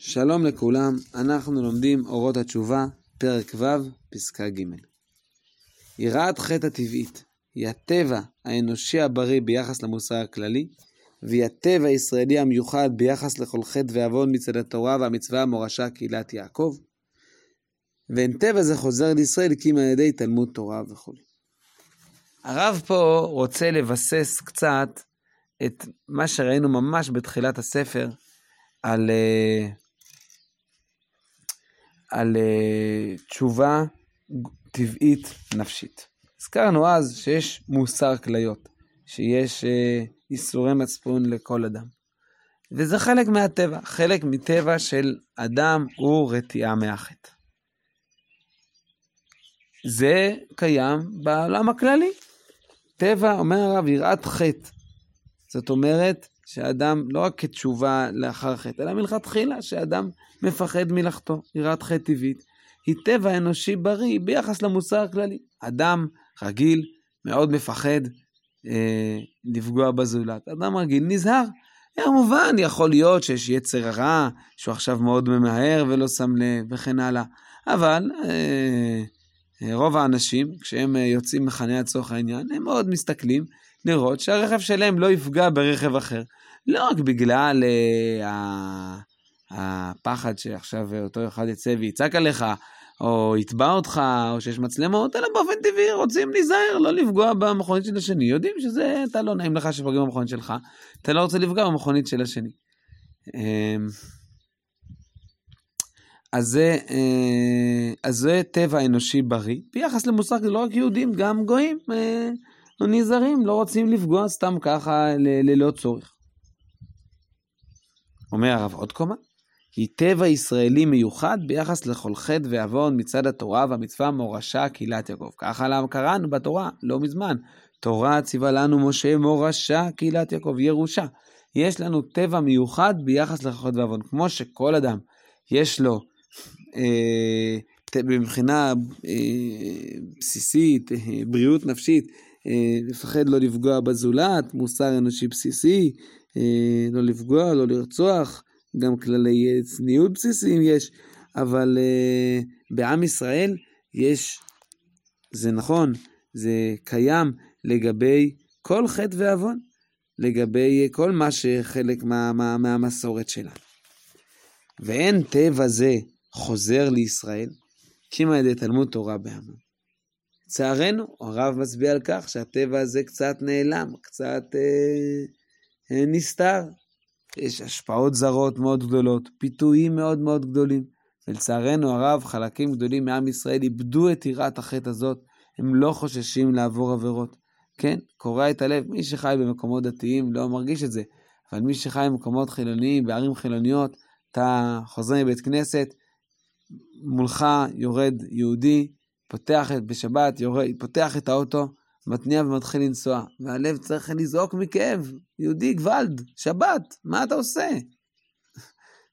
שלום לכולם, אנחנו לומדים אורות התשובה, פרק ו', פסקה ג'. יראת חטא הטבעית היא הטבע האנושי הבריא ביחס למוסר הכללי, והיא הטבע הישראלי המיוחד ביחס לכל חטא ועוון מצד התורה והמצווה המורשה קהילת יעקב. ואין טבע זה חוזר לישראל כי אם על ידי תלמוד תורה וכו'. הרב פה רוצה לבסס קצת את מה שראינו ממש בתחילת הספר על, אה, על uh, תשובה טבעית נפשית. הזכרנו אז שיש מוסר כליות, שיש uh, איסורי מצפון לכל אדם. וזה חלק מהטבע, חלק מטבע של אדם הוא רתיעה מהחטא. זה קיים בעולם הכללי. טבע, אומר הרב, יראת חטא. זאת אומרת, שאדם, לא רק כתשובה לאחר חטא, אלא מלכתחילה, שאדם מפחד מלאכתו, יראת חטא טבעית, היא טבע אנושי בריא ביחס למוסר הכללי. אדם רגיל מאוד מפחד אה, לפגוע בזולת. אדם רגיל נזהר. כמובן, יכול להיות שיש יצר רע, שהוא עכשיו מאוד ממהר ולא שם לב, וכן הלאה. אבל אה, אה רוב האנשים, כשהם אה, יוצאים מחנה לצורך העניין, הם מאוד מסתכלים לראות שהרכב שלהם לא יפגע ברכב אחר. לא רק בגלל אה, הפחד שעכשיו אותו אחד יצא ויצעק עליך, או יתבע אותך, או שיש מצלמות, אלא באופן טבעי רוצים להיזהר, לא לפגוע במכונית של השני. יודעים שזה, אתה לא נעים לך שפוגעים במכונית שלך, אתה לא רוצה לפגוע במכונית של השני. אמ, אז זה, אה, אז זה טבע אנושי בריא, ביחס למושג לא רק יהודים, גם גויים לא נזהרים, לא רוצים לפגוע סתם ככה ללא צורך. אומר הרב עוד קומה, היא טבע ישראלי מיוחד ביחס לכל חטא ועוון מצד התורה והמצווה מורשה קהילת יעקב. ככה למה קראנו בתורה, לא מזמן. תורה ציווה לנו משה מורשה קהילת יעקב, ירושה. יש לנו טבע מיוחד ביחס לכל חטא ועוון. כמו שכל אדם יש לו אה, מבחינה אה, בסיסית, אה, בריאות נפשית, לפחד לא לפגוע בזולת, מוסר אנושי בסיסי, אה, לא לפגוע, לא לרצוח, גם כללי צניעות בסיסיים יש, אבל בעם ישראל יש, זה נכון, זה קיים לגבי כל חטא ועוון, לגבי כל מה שחלק מה, מה, מהמסורת שלה. ואין טבע זה חוזר לישראל, על ידי תלמוד תורה בהמון. לצערנו, הרב מצביע על כך שהטבע הזה קצת נעלם, קצת אה, אה, נסתר, יש השפעות זרות מאוד גדולות, פיתויים מאוד מאוד גדולים. ולצערנו הרב, חלקים גדולים מעם ישראל איבדו את יראת החטא הזאת, הם לא חוששים לעבור עבירות. כן, קורע את הלב, מי שחי במקומות דתיים לא מרגיש את זה, אבל מי שחי במקומות חילוניים, בערים חילוניות, אתה חוזר מבית כנסת, מולך יורד יהודי, פותח בשבת, יורד, פותח את האוטו, מתניע ומתחיל לנסוע, והלב צריך לזעוק מכאב. יהודי גוואלד, שבת, מה אתה עושה?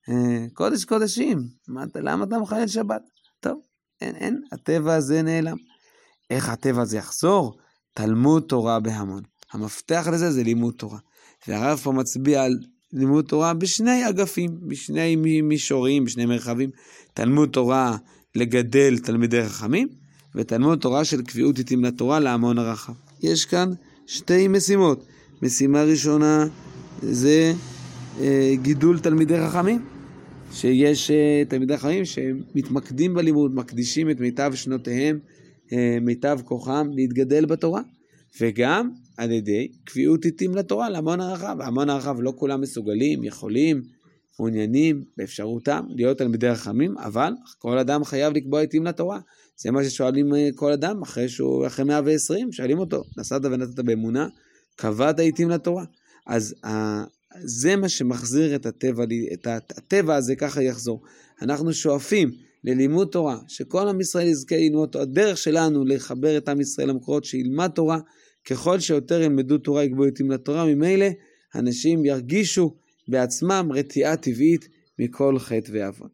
אה, קודש קודשים, אתה, למה אתה מחלל שבת? טוב, אין, אין, הטבע הזה נעלם. איך הטבע הזה יחזור? תלמוד תורה בהמון. המפתח לזה זה לימוד תורה. והרב פה מצביע על לימוד תורה בשני אגפים, בשני מישורים, בשני מרחבים. תלמוד תורה לגדל תלמידי חכמים, ותלמוד תורה של קביעות עתים לתורה להמון הרחב. יש כאן שתי משימות. משימה ראשונה זה אה, גידול תלמידי חכמים, שיש אה, תלמידי חכמים שמתמקדים בלימוד, מקדישים את מיטב שנותיהם, אה, מיטב כוחם להתגדל בתורה, וגם על ידי קביעות עתים לתורה להמון הרחב. המון הרחב לא כולם מסוגלים, יכולים, מעוניינים באפשרותם להיות תלמידי חכמים, אבל כל אדם חייב לקבוע עתים לתורה. זה מה ששואלים אה, כל אדם אחרי שהוא, אחרי 120, שואלים אותו, נסעת ונתת באמונה, קבעת עיתים לתורה. אז זה מה שמחזיר את הטבע, את הטבע הזה ככה יחזור. אנחנו שואפים ללימוד תורה, שכל עם ישראל יזכה ללמוד תורה. הדרך שלנו לחבר את עם ישראל למקורות, שילמד תורה, ככל שיותר ילמדו תורה יקבעו עיתים לתורה, ממילא אנשים ירגישו בעצמם רתיעה טבעית מכל חטא ועוון.